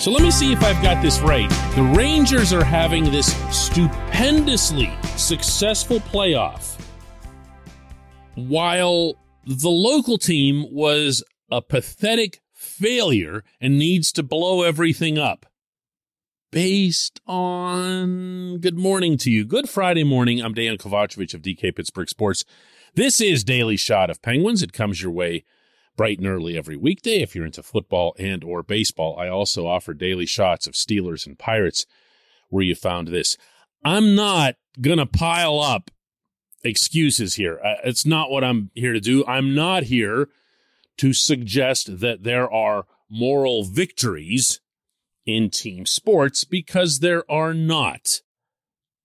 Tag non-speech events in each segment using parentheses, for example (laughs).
So let me see if I've got this right. The Rangers are having this stupendously successful playoff, while the local team was a pathetic failure and needs to blow everything up. Based on good morning to you. Good Friday morning. I'm Dejan Kovacevic of DK Pittsburgh Sports. This is Daily Shot of Penguins. It comes your way bright and early every weekday if you're into football and or baseball. I also offer daily shots of Steelers and Pirates where you found this. I'm not going to pile up excuses here. Uh, it's not what I'm here to do. I'm not here to suggest that there are moral victories in team sports because there are not.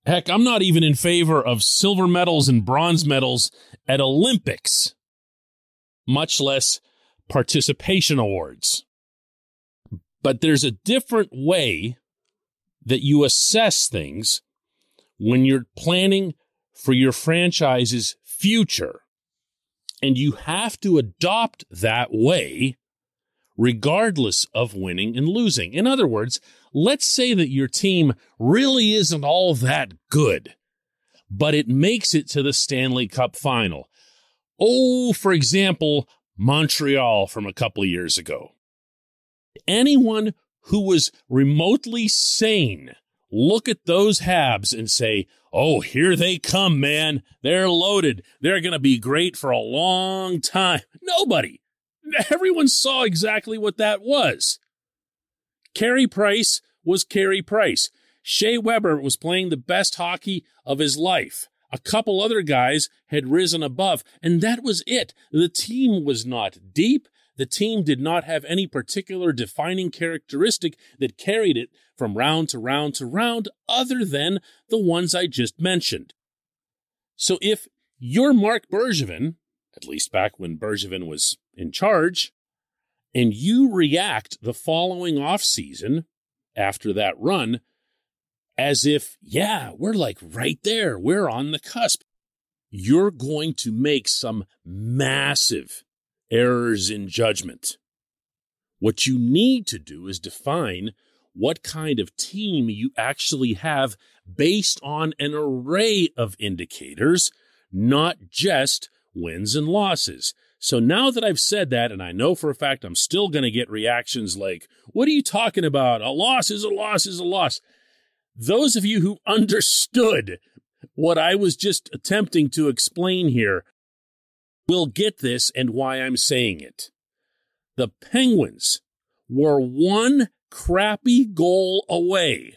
Heck, I'm not even in favor of silver medals and bronze medals at Olympics much less participation awards. But there's a different way that you assess things when you're planning for your franchise's future. And you have to adopt that way regardless of winning and losing. In other words, let's say that your team really isn't all that good, but it makes it to the Stanley Cup final. Oh, for example, Montreal from a couple of years ago. Anyone who was remotely sane look at those Habs and say, oh, here they come, man. They're loaded. They're going to be great for a long time. (laughs) Nobody. Everyone saw exactly what that was. Carey Price was Carey Price. Shea Weber was playing the best hockey of his life. A couple other guys had risen above, and that was it. The team was not deep. The team did not have any particular defining characteristic that carried it from round to round to round, other than the ones I just mentioned. So if you're Marc Bergevin, at least back when Bergevin was in charge, and you react the following offseason after that run as if, yeah, we're like right there. We're on the cusp. You're going to make some massive errors in judgment. What you need to do is define what kind of team you actually have based on an array of indicators, not just wins and losses. So now that I've said that, and I know for a fact I'm still going to get reactions like, What are you talking about? A loss is a loss is a loss those of you who understood what I was just attempting to explain here will get this and why I'm saying it. The Penguins were one crappy goal away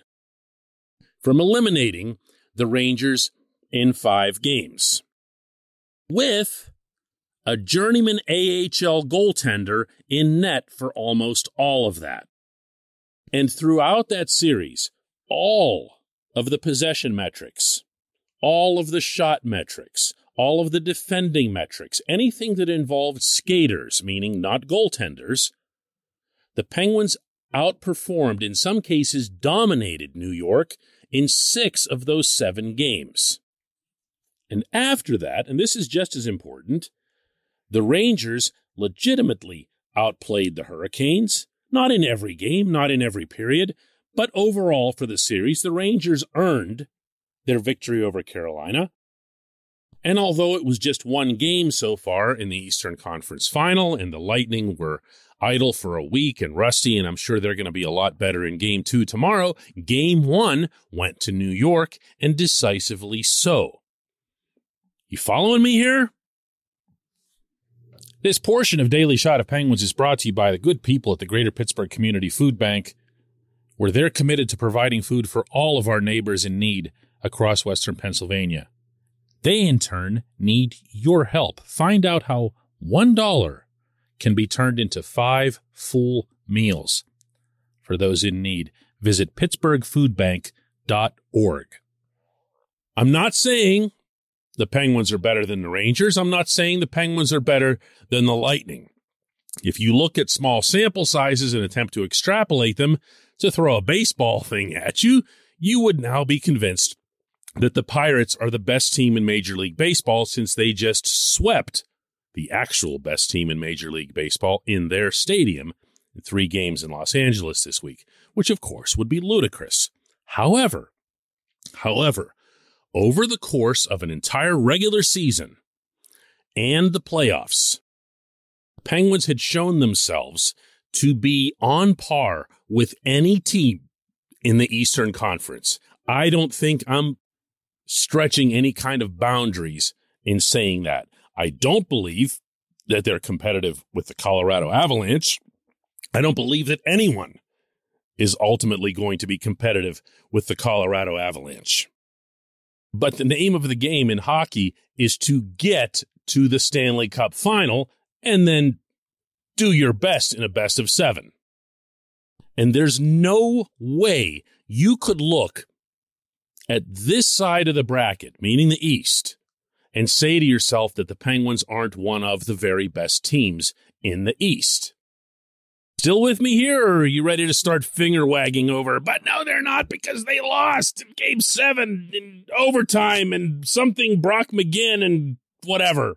from eliminating the Rangers in five games with a journeyman AHL goaltender in net for almost all of that. And throughout that series, all of the possession metrics, all of the shot metrics, all of the defending metrics, anything that involved skaters, meaning not goaltenders, the Penguins outperformed, in some cases, dominated New York in six of those seven games. And after that, and this is just as important, the Rangers legitimately outplayed the Hurricanes, not in every game, not in every period, but overall, for the series, the Rangers earned their victory over Carolina. And although it was just one game so far in the Eastern Conference final, and the Lightning were idle for a week and rusty, and I'm sure they're going to be a lot better in game two tomorrow, game one went to New York and decisively so. You following me here? This portion of Daily Shot of Penguins is brought to you by the good people at the Greater Pittsburgh Community Food Bank where they're committed to providing food for all of our neighbors in need across Western Pennsylvania. They, in turn, need your help. Find out how $1 can be turned into five full meals. For those in need, visit pittsburghfoodbank.org. I'm not saying the Penguins are better than the Rangers. I'm not saying the Penguins are better than the Lightning. If you look at small sample sizes and attempt to extrapolate them, to throw a baseball thing at you, you would now be convinced that the Pirates are the best team in Major League Baseball since they just swept the actual best team in Major League Baseball in their stadium and three games in Los Angeles this week, which of course would be ludicrous. However, however, over the course of an entire regular season and the playoffs, Penguins had shown themselves to be on par with any team in the Eastern Conference. I don't think I'm stretching any kind of boundaries in saying that. I don't believe that they're competitive with the Colorado Avalanche. I don't believe that anyone is ultimately going to be competitive with the Colorado Avalanche. But the name of the game in hockey is to get to the Stanley Cup final and then do your best in a best of seven. And there's no way you could look at this side of the bracket, meaning the East, and say to yourself that the Penguins aren't one of the very best teams in the East. Still with me here, or are you ready to start finger wagging over? But no, they're not because they lost in game seven in overtime and something Brock McGinn and whatever.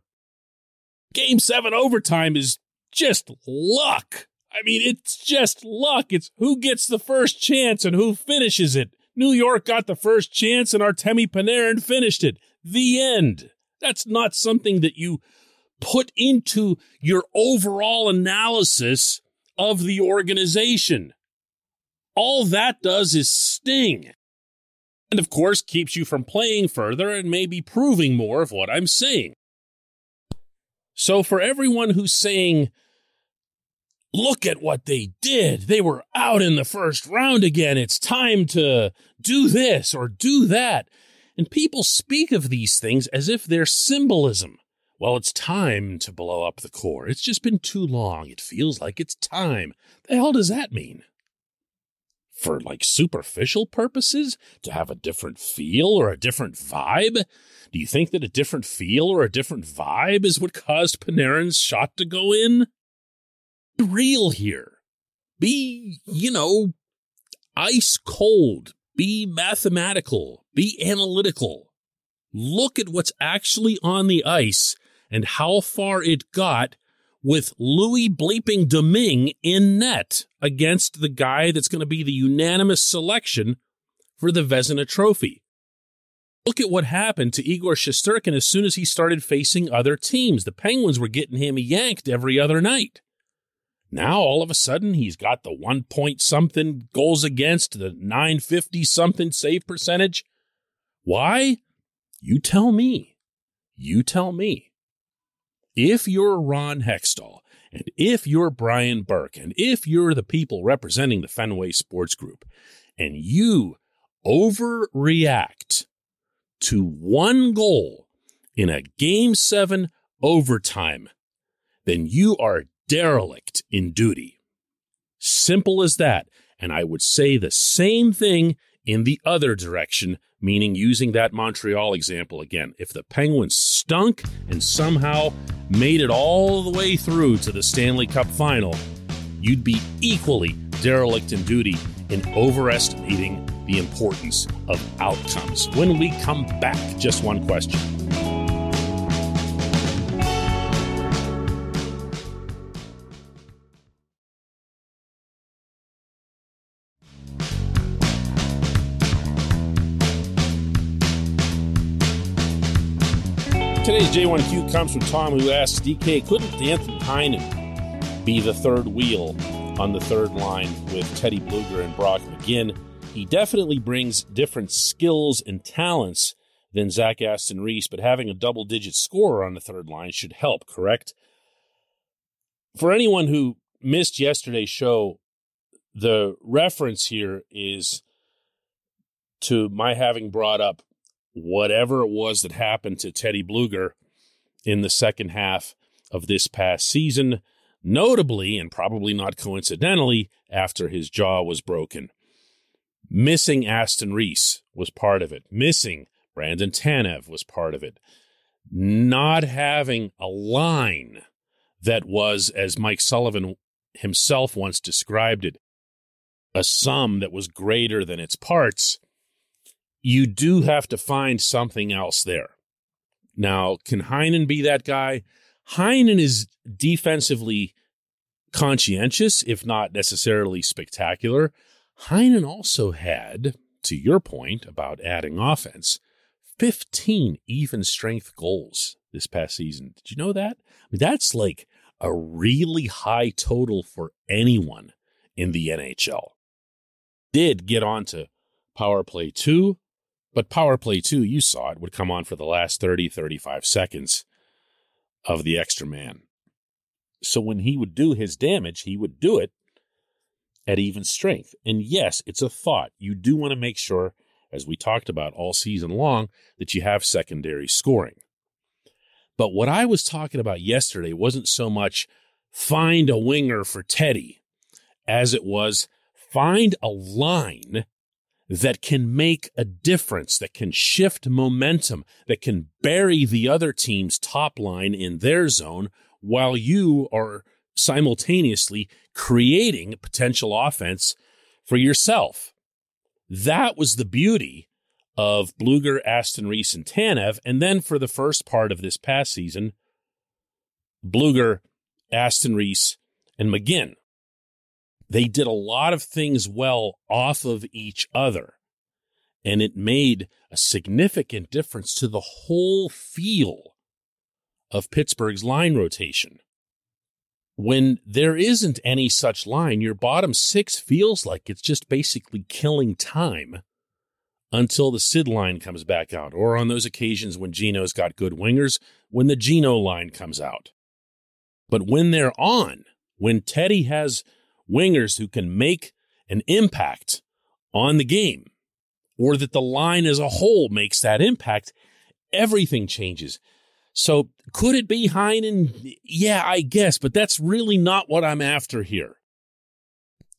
Game seven overtime is just luck. I mean, it's just luck. It's who gets the first chance and who finishes it. New York got the first chance and Artemi Panarin finished it. The end. That's not something that you put into your overall analysis of the organization. All that does is sting. And of course, keeps you from playing further and maybe proving more of what I'm saying. So, for everyone who's saying, look at what they did, they were out in the first round again, it's time to do this or do that. And people speak of these things as if they're symbolism. Well, it's time to blow up the core. It's just been too long. It feels like it's time. The hell does that mean? For like superficial purposes? To have a different feel or a different vibe? Do you think that a different feel or a different vibe is what caused Panarin's shot to go in? Real here. Be, you know, ice cold. Be mathematical. Be analytical. Look at what's actually on the ice and how far it got with Louis bleeping Domingue in net against the guy that's going to be the unanimous selection for the Vezina Trophy. Look at what happened to Igor Shesterkin as soon as he started facing other teams. The Penguins were getting him yanked every other night. Now, all of a sudden, he's got the one point something goals against, the 950 something save percentage. Why? You tell me. You tell me if you're Ron Hextall, and if you're Brian Burke, and if you're the people representing the Fenway Sports Group, and you overreact to one goal in a game seven overtime, then you are derelict in duty. Simple as that. And I would say the same thing in the other direction, meaning using that Montreal example again. If the Penguins stunk and somehow made it all the way through to the Stanley Cup final, you'd be equally derelict in duty in overestimating the importance of outcomes. When we come back, just one question. Today's J1Q comes from Tom, who asks DK, couldn't Danton Heinen be the third wheel on the third line with Teddy Blueger and Brock McGinn? He definitely brings different skills and talents than Zach Aston Reese, but having a double digit scorer on the third line should help, correct? For anyone who missed yesterday's show, the reference here is to my having brought up whatever it was that happened to Teddy Blueger in the second half of this past season, notably and probably not coincidentally after his jaw was broken. Missing Aston Reese was part of it. Missing Brandon Tanev was part of it. Not having a line that was, as Mike Sullivan himself once described it, a sum that was greater than its parts you do have to find something else there. Now, can Heinen be that guy? Heinen is defensively conscientious, if not necessarily spectacular. Heinen also had, to your point about adding offense, 15 even strength goals this past season. Did you know that? I mean, that's like a really high total for anyone in the NHL. Did get on to power play two, but power play two, you saw it, would come on for the last 30, 35 seconds of the extra man. So when he would do his damage, he would do it at even strength. And yes, it's a thought. You do want to make sure, as we talked about all season long, that you have secondary scoring. But what I was talking about yesterday wasn't so much find a winger for Teddy as it was find a line that can make a difference, that can shift momentum, that can bury the other team's top line in their zone while you are simultaneously creating potential offense for yourself. That was the beauty of Blueger, Aston Reese, and Tanev. And then for the first part of this past season, Blueger, Aston Reese, and McGinn. They did a lot of things well off of each other. And it made a significant difference to the whole feel of Pittsburgh's line rotation when there isn't any such line, your bottom six feels like it's just basically killing time until the Sid line comes back out, or on those occasions when Gino's got good wingers, when the Gino line comes out. But when they're on, when Teddy has wingers who can make an impact on the game, or that the line as a whole makes that impact, everything changes. So could it be Heinen? Yeah, I guess, but that's really not what I'm after here.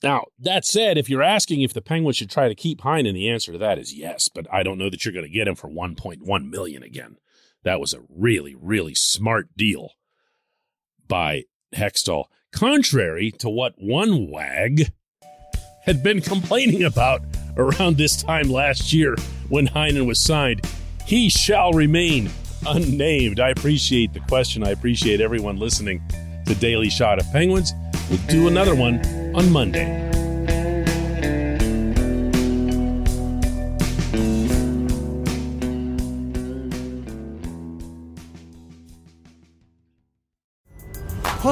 Now, that said, if you're asking if the Penguins should try to keep Heinen, the answer to that is yes, but I don't know that you're going to get him for 1.1 million again. That was a really, really smart deal by Hextall, contrary to what one wag had been complaining about around this time last year when Heinen was signed. He shall remain unnamed. I appreciate the question. I appreciate everyone listening to Daily Shot of Penguins. We'll do another one on Monday.